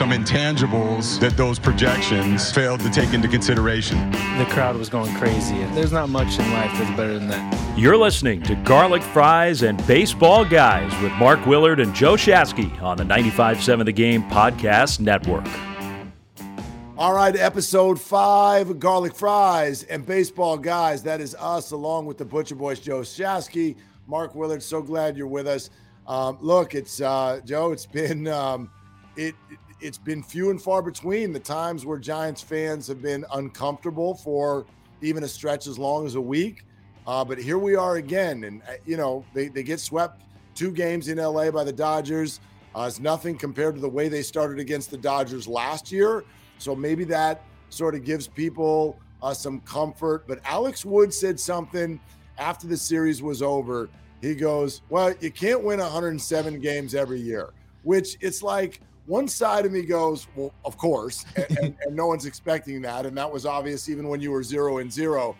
Some intangibles that those projections failed to take into consideration. The crowd was going crazy. There's not much in life that's better than that. You're listening to Garlic Fries and Baseball Guys with Mark Willard and Joe Shasky on the 95.7 The Game Podcast Network. All right, episode five, Garlic Fries and Baseball Guys. That is us, along with the Butcher Boys, Joe Shasky, Mark Willard. So glad you're with us. Um, look, it's uh, Joe. It's been um, it it's been few and far between the times where Giants fans have been uncomfortable for even a stretch as long as a week. Uh, but here we are again, and uh, you know they they get swept two games in LA by the Dodgers. Uh, it's nothing compared to the way they started against the Dodgers last year. So maybe that sort of gives people uh, some comfort. But Alex Wood said something after the series was over. He goes, Well, you can't win 107 games every year, which it's like one side of me goes, Well, of course. And, and, and no one's expecting that. And that was obvious even when you were zero and zero.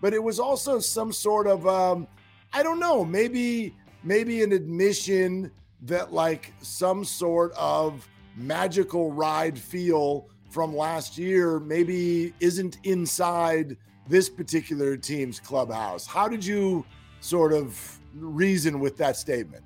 But it was also some sort of, um, I don't know, maybe, maybe an admission that like some sort of magical ride feel from last year maybe isn't inside this particular team's clubhouse. How did you sort of reason with that statement?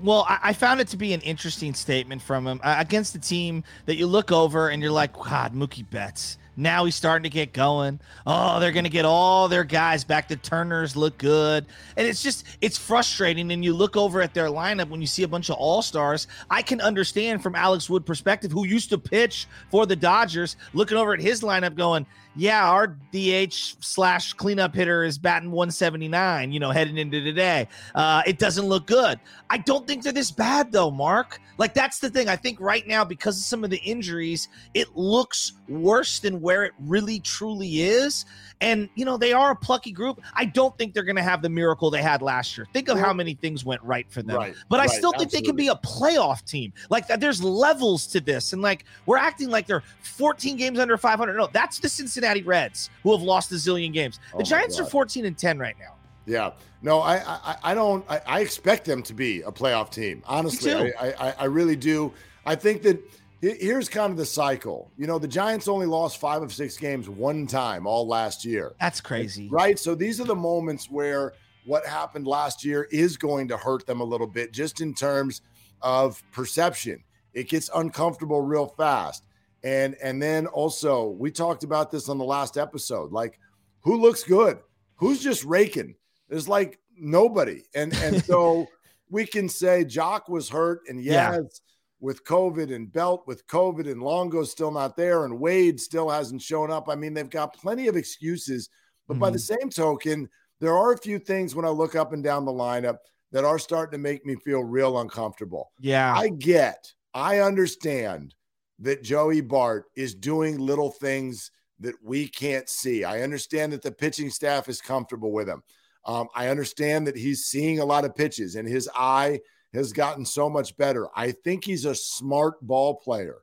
Well, I, I found it to be an interesting statement from him uh, against a team that you look over and you're like, God, Mookie Betts. Now he's starting to get going. Oh, they're going to get all their guys back. The Turners look good. And it's just, it's frustrating. And you look over at their lineup when you see a bunch of all stars. I can understand from Alex Wood perspective, who used to pitch for the Dodgers, looking over at his lineup going, yeah, our DH slash cleanup hitter is batting 179, you know, heading into today. Uh, it doesn't look good. I don't think they're this bad, though, Mark. Like, that's the thing. I think right now, because of some of the injuries, it looks worse than where it really truly is. And, you know, they are a plucky group. I don't think they're going to have the miracle they had last year. Think of how many things went right for them. Right, but I right, still think they can be a playoff team. Like, there's levels to this. And, like, we're acting like they're 14 games under 500. No, that's the Cincinnati Reds who have lost a zillion games. Oh The my Giants are 14 and 10 right now. Yeah. No, I I, I don't I, I expect them to be a playoff team. Honestly. I, I I really do. I think that here's kind of the cycle. You know, the Giants only lost five of six games one time all last year. That's crazy. Right. So these are the moments where what happened last year is going to hurt them a little bit, just in terms of perception. It gets uncomfortable real fast. And and then also we talked about this on the last episode. Like, who looks good? Who's just raking? There's like nobody. And and so we can say Joc was hurt, and Yeah. yes, with COVID and Belt with COVID and Longo's still not there, and Wade still hasn't shown up. I mean, they've got plenty of excuses. But by the mm-hmm. same token, there are a few things when I look up and down the lineup that are starting to make me feel real uncomfortable. Yeah. I get, I understand that Joey Bart is doing little things that we can't see. I understand that the pitching staff is comfortable with him. Um, I understand that he's seeing a lot of pitches and his eye has gotten so much better. I think he's a smart ball player,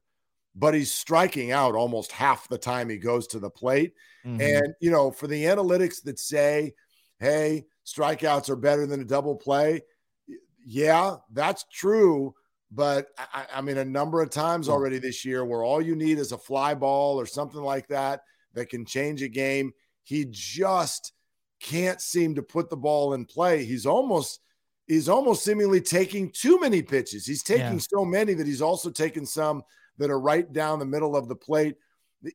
but he's striking out almost half the time he goes to the plate. Mhm. And, you know, for the analytics that say, hey, strikeouts are better than a double play, yeah, that's true. But I, I mean, a number of times hmm. already this year where all you need is a fly ball or something like that that can change a game. He just can't seem to put the ball in play. He's almost he's almost seemingly taking too many pitches. He's taking Yeah. so many that he's also taking some that are right down the middle of the plate.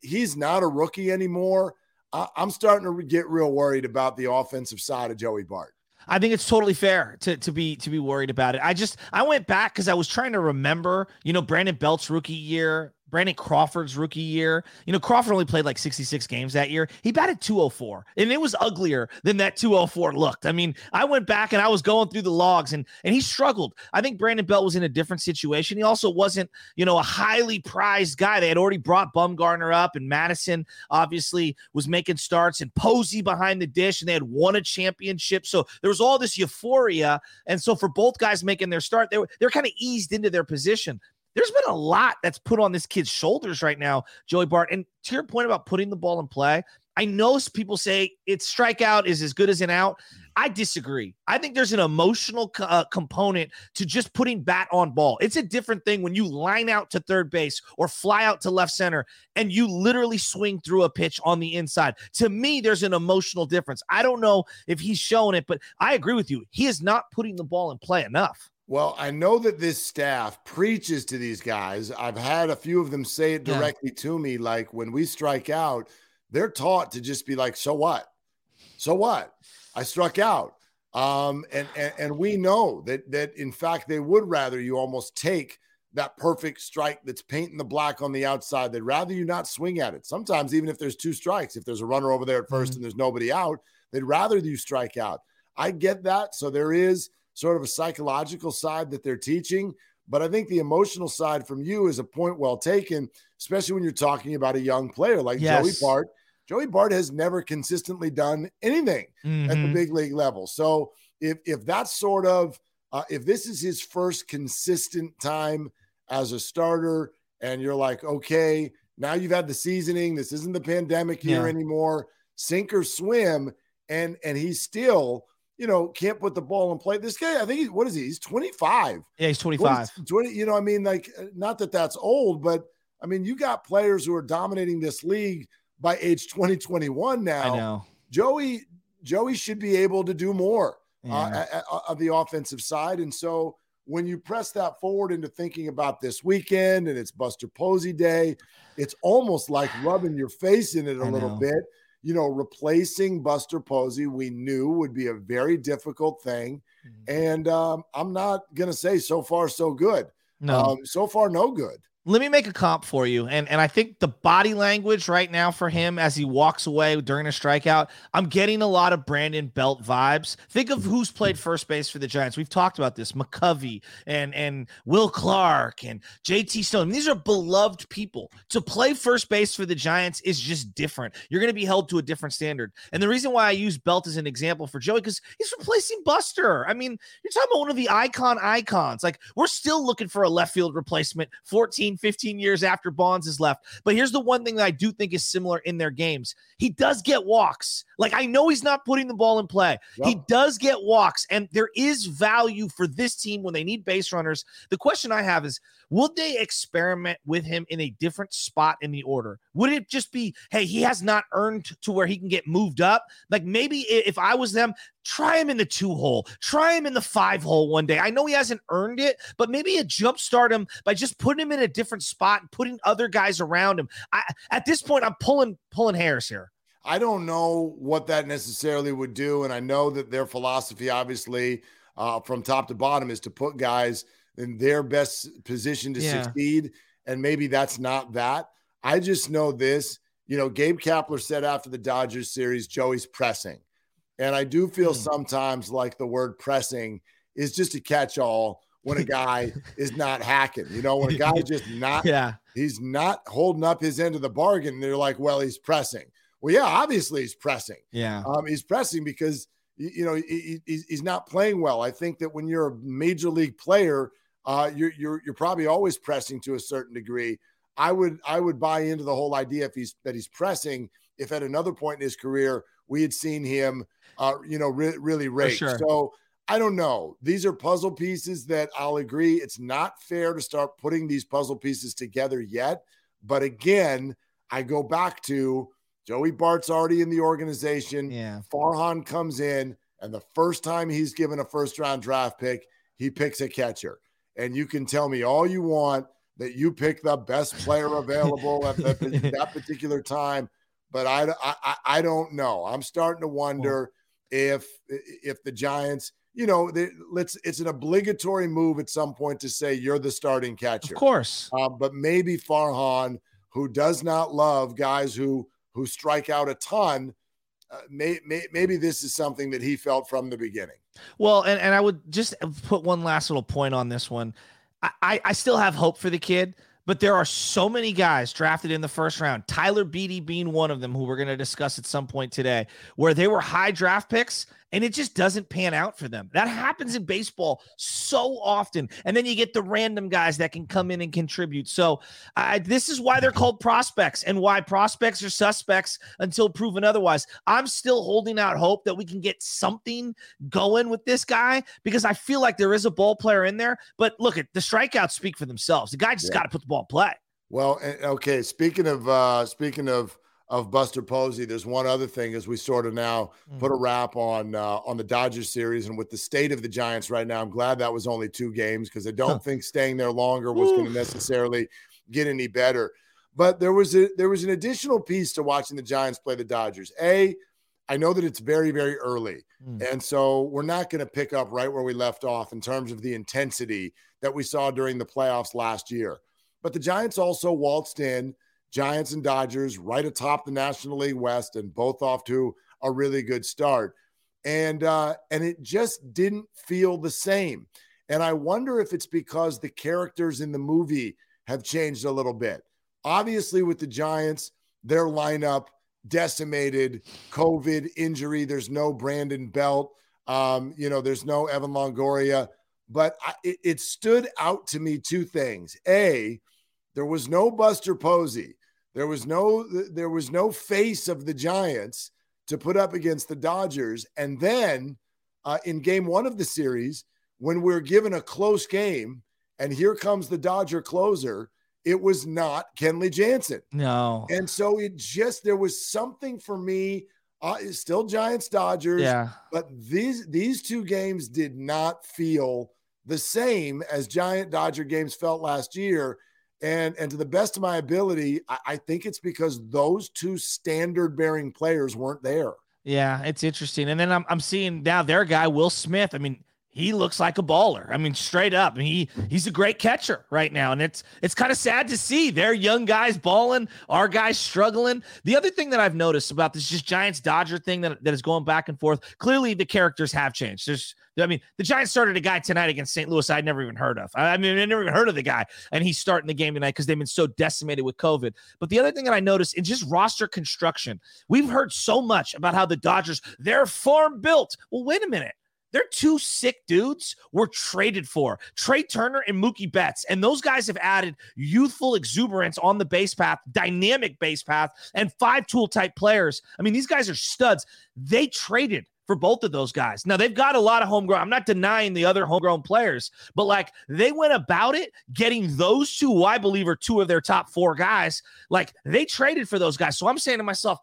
He's not a rookie anymore. I, I'm starting to get real worried about the offensive side of Joey Bart. I think it's totally fair to to be to be worried about it. I just I went back because I was trying to remember, you know, Brandon Belt's rookie year, Brandon Crawford's rookie year. You know, Crawford only played like 66 games that year. He batted 204, and it was uglier than that 204 looked. I mean, I went back and I was going through the logs, and and he struggled. I think Brandon Belt was in a different situation. He also wasn't, you know, a highly prized guy. They had already brought Bumgarner up, and Madison obviously was making starts, and Posey behind the dish, and they had won a championship. So there was all this euphoria, and so for both guys making their start, they were they're kind of eased into their position there's been a lot that's put on this kid's shoulders right now, Joey Bart. And to your point about putting the ball in play, I know people say it's strikeout is as good as an out. I disagree. I think there's an emotional uh, component to just putting bat on ball. It's a different thing when you line out to third base or fly out to left center and you literally swing through a pitch on the inside. To me, there's an emotional difference. I don't know if he's showing it, but I agree with you. He is not putting the ball in play enough. Well, I know that this staff preaches to these guys. I've had a few of them say it directly yeah. to me. Like when we strike out, they're taught to just be like, so what? So what? I struck out. Um, and, and and we know that that in fact they would rather you almost take that perfect strike that's painting the black on the outside. They'd rather you not swing at it. Sometimes, even if there's two strikes, if there's a runner over there at 1st mm-hmm. and there's nobody out, they'd rather you strike out. I get that. So there is sort of a psychological side that they're teaching. But I think the emotional side from you is a point well taken, especially when you're talking about a young player like yes. Joey Bart. Joey Bart has never consistently done anything mm-hmm. at the mm-hmm. big league level. So if if that's sort of uh, if this is his first consistent time as a starter, and you're like, okay, now you've had the seasoning. This isn't the pandemic year yeah. anymore. Sink or swim, and and he's still you know, can't put the ball in play. This guy, I think, he, what is he? He's 25. Yeah, he's 25. 20, you know, I mean, like, uh, not that that's old, but I mean, you got players who are dominating this league by age 2021 now. I know. Joey, Joey should be able to do more uh, yeah. uh, of the offensive side. And so when you press that forward into thinking about this weekend and it's Buster Posey Day, it's almost like rubbing your face in it a little bit you know, replacing Buster Posey, we knew would be a very difficult thing. Mm-hmm. And um, I'm not going to say so far, so good. No. Um, so far, no good let me make a comp for you. And and I think the body language right now for him as he walks away during a strikeout, I'm getting a lot of Brandon Belt vibes. Think of who's played first base for the Giants. We've talked about this. McCovey and and Will Clark and JT Snow. These are beloved people. To play first base for the Giants is just different. You're going to be held to a different standard. And the reason why I use Belt as an example for Joey because he's replacing Buster. I mean, you're talking about one of the icon icons. Like we're still looking for a left field replacement 14 15 years after Bonds is left. But here's the one thing that I do think is similar in their games. He does get walks. Like I know he's not putting the ball in play. Yep. He does get walks, and there is value for this team when they need base runners. The question I have is would they experiment with him in a different spot in the order? Would it just be, hey, he has not earned to where he can get moved up? Like maybe if I was them, try him in the two hole, try him in the five hole one day. I know he hasn't earned it, but maybe a jumpstart him by just putting him in a different spot and putting other guys around him. I, at this point, I'm pulling pulling hairs here. I don't know what that necessarily would do, and I know that their philosophy, obviously, uh, from top to bottom, is to put guys in their best position to yeah. succeed. And maybe that's not that. I just know this. You know, Gabe Kapler said after the Dodgers series, Joey's pressing. And I do feel mm. sometimes like the word pressing is just a catch all when a guy is not hacking. You know, when a guy just not, yeah, he's not holding up his end of the bargain. They're like, well, he's pressing. Well, yeah, obviously he's pressing. Yeah. Um, he's pressing because, you know, he, he's not playing well. I think that when you're a major league player, uh, you're you're you're probably always pressing to a certain degree. I would I would buy into the whole idea if he's that he's pressing. If at another point in his career we had seen him, uh, you know, re- really rake. Sure. So I don't know. These are puzzle pieces that I'll agree. It's not fair to start putting these puzzle pieces together yet. But again, I go back to Joey Bart's already in the organization. Yeah. Farhan comes in, and the first time he's given a first round draft pick, he picks a catcher and you can tell me all you want that you pick the best player available at, that, that particular time. But I, I, I don't know. I'm starting to wonder if if the Giants you know, they, let's it's an obligatory move at some point to say you're the starting catcher. Of course. Uh, but maybe Farhan, who does not love guys who who strike out a ton, uh, may, may, maybe this is something that he felt from the beginning. Well, and, and I would just put one last little point on this one. I, I, I still have hope for the kid. But there are so many guys drafted in the first round, Tyler Beede being one of them, who we're going to discuss at some point today, where they were high draft picks and it just doesn't pan out for them. That happens in baseball so often. And then you get the random guys that can come in and contribute. So I, this is why they're called prospects and why prospects are suspects until proven otherwise. I'm still holding out hope that we can get something going with this guy because I feel like there is a ball player in there. But look at the strikeouts speak for themselves. The guy just yeah. got to put the ball in play. Well, okay. Speaking of uh speaking of of Buster Posey. There's one other thing as we sort of now mm-hmm. put a wrap on uh, on the Dodgers series and with the state of the Giants right now. I'm glad that was only two games because I don't think staying there longer was going to necessarily get any better. But there was a there was an additional piece to watching the Giants play the Dodgers. A, I know that it's very very early, mm. and so we're not going to pick up right where we left off in terms of the intensity that we saw during the playoffs last year. But the Giants also waltzed in Giants and Dodgers right atop the National League West and both off to a really good start. And uh, and it just didn't feel the same. And I wonder if it's because the characters in the movie have changed a little bit. Obviously, with the Giants, their lineup decimated, COVID injury. There's no Brandon Belt. Um, you know, there's no Evan Longoria. But I, it, it stood out to me two things. A, there was no Buster Posey. There was no there was no face of the Giants to put up against the Dodgers. And then uh, in game one of the series, when we're given a close game, and here comes the Dodger closer, it was not Kenley Jansen. No. And so it just there was something for me. Uh, it's still Giants Dodgers. Yeah. But these these two games did not feel the same as Giant Dodger games felt last year. And and to the best of my ability, I, I think it's because those two standard bearing players weren't there. Yeah, it's interesting. And then I'm I'm seeing now their guy, Will Smith. I mean, he looks like a baller. I mean, straight up. he he's a great catcher right now, and it's it's kind of sad to see their young guys balling, our guys struggling. The other thing that I've noticed about this just Giants Dodger thing that, that is going back and forth. Clearly, the characters have changed. There's I mean, the Giants started a guy tonight against St. Louis I'd never even heard of. I mean, I never even heard of the guy, and he's starting the game tonight because they've been so decimated with COVID. But the other thing that I noticed in just roster construction, we've heard so much about how the Dodgers, they're farm built. Well, wait a minute. They're two sick dudes were traded for Trea Turner and Mookie Betts. And those guys have added youthful exuberance on the base path, dynamic base path, and five tool type players. I mean, these guys are studs. They traded for both of those guys. Now they've got a lot of homegrown. I'm not denying the other homegrown players, but like they went about it getting those two, I believe are two of their top four guys. Like they traded for those guys. So I'm saying to myself,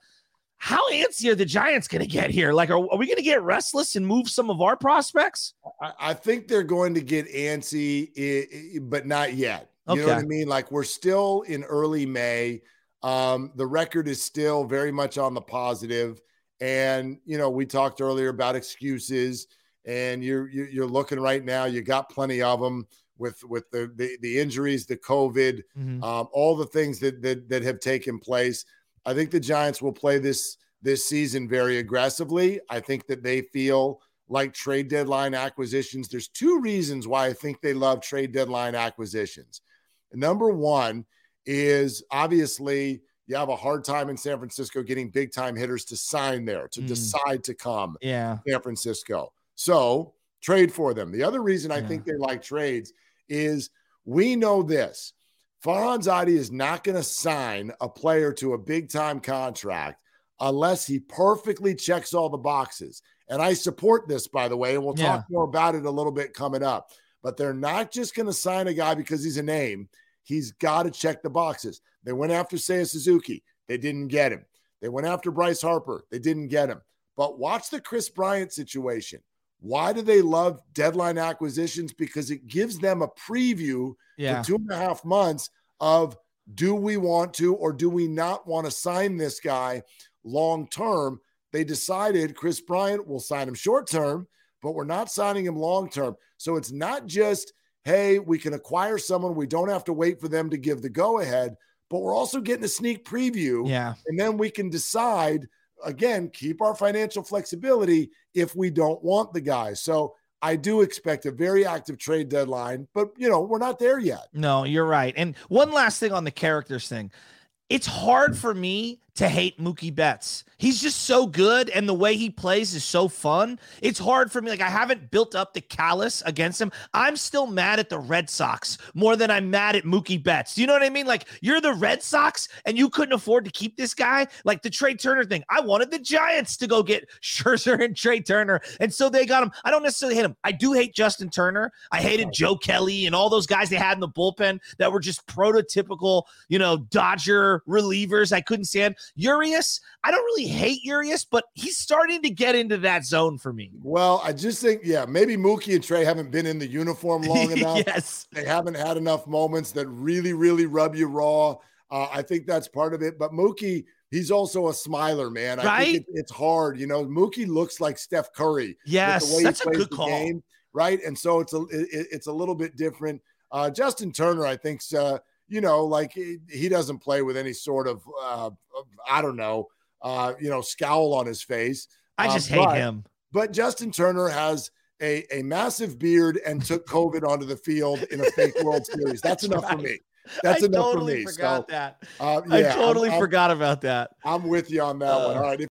how antsy are the Giants going to get here? Like, are, are we going to get restless and move some of our prospects? I, I think they're going to get antsy, but not yet. You okay. know what I mean? Like, we're still in early May. Um, the record is still very much on the positive. And you know, we talked earlier about excuses, and you're you're looking right now. You got plenty of them with with the the, the injuries, the COVID, mm-hmm. um, all the things that, that that have taken place. I think the Giants will play this this season very aggressively. I think that they feel like trade deadline acquisitions. There's two reasons why I think they love trade deadline acquisitions. Number one is obviously you have a hard time in San Francisco getting big time hitters to sign there, to mm. decide to come yeah. San Francisco. So trade for them. The other reason I think they like trades is we know this. Farhan Zaidi is not going to sign a player to a big time contract unless he perfectly checks all the boxes. And I support this, by the way, and we'll yeah. talk more about it a little bit coming up. But they're not just going to sign a guy because he's a name. He's got to check the boxes. They went after Seiya Suzuki. They didn't get him. They went after Bryce Harper. They didn't get him. But watch the Kris Bryant situation. Why do they love deadline acquisitions? Because it gives them a preview yeah. for two and a half months of do we want to or do we not want to sign this guy long term? They decided Kris Bryant will sign him short term, but we're not signing him long term. So it's not just, hey, we can acquire someone. We don't have to wait for them to give the go ahead, but we're also getting a sneak preview. Yeah. And then we can decide again, keep our financial flexibility if we don't want the guy. So I do expect a very active trade deadline, but you know, we're not there yet. No, you're right. And one last thing on the characters thing. It's hard for me to hate Mookie Betts. He's just so good and the way he plays is so fun. It's hard for me. Like, I haven't built up the callous against him. I'm still mad at the Red Sox more than I'm mad at Mookie Betts. Do you know what I mean? Like, you're the Red Sox and you couldn't afford to keep this guy. Like the Trea Turner thing. I wanted the Giants to go get Scherzer and Trea Turner. And so they got him. I don't necessarily hate him. I do hate Justin Turner. I hated Joe Kelly and all those guys they had in the bullpen that were just prototypical, you know, Dodger relievers I couldn't stand. Urias, I don't really hate Urias, but he's starting to get into that zone for me. Well, I just think, yeah, maybe Mookie and Trea haven't been in the uniform long enough. yes. They haven't had enough moments that really, really rub you raw. Uh, I think that's part of it. But Mookie, he's also a smiler, man. I right? think it, it's hard. You know, Mookie looks like Steph Curry. Yes, that's a good call. Game, right? And so it's a it, it's a little bit different. Uh, Justin Turner, I think, uh, you know, like he doesn't play with any sort of, uh, I don't know, uh, you know, scowl on his face. I uh, just hate but, him. But Justin Turner has a, a massive beard and took COVID onto the field in a fake World Series. That's, That's enough right. for me. That's I enough totally for me. Forgot so, that. Uh, yeah, I totally I'm, forgot about that. I'm with you on that one. All right.